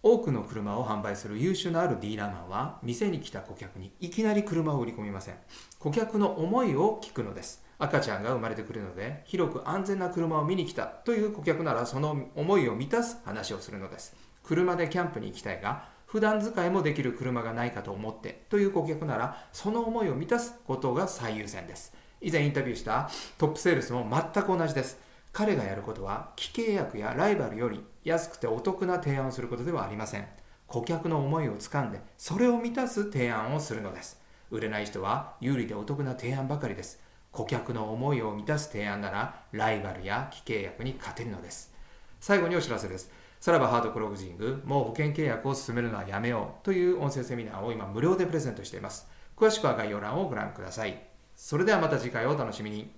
多くの車を販売する優秀なあるディーラーマンは店に来た顧客にいきなり車を売り込みません。顧客の思いを聞くのです。赤ちゃんが生まれてくるので広く安全な車を見に来たという顧客ならその思いを満たす話をするのです。車でキャンプに行きたいが普段使いもできる車がないかと思ってという顧客ならその思いを満たすことが最優先です。以前インタビューしたトップセールスも全く同じです。彼がやることは既契約やライバルより安くてお得な提案をすることではありません。顧客の思いをつかんでそれを満たす提案をするのです。売れない人は有利でお得な提案ばかりです。顧客の思いを満たす提案ならライバルや既契約に勝てるのです。最後にお知らせです。さらばハードクロージングもう保険契約を進めるのはやめようという音声セミナーを今無料でプレゼントしています。詳しくは概要欄をご覧ください。それではまた次回をお楽しみに。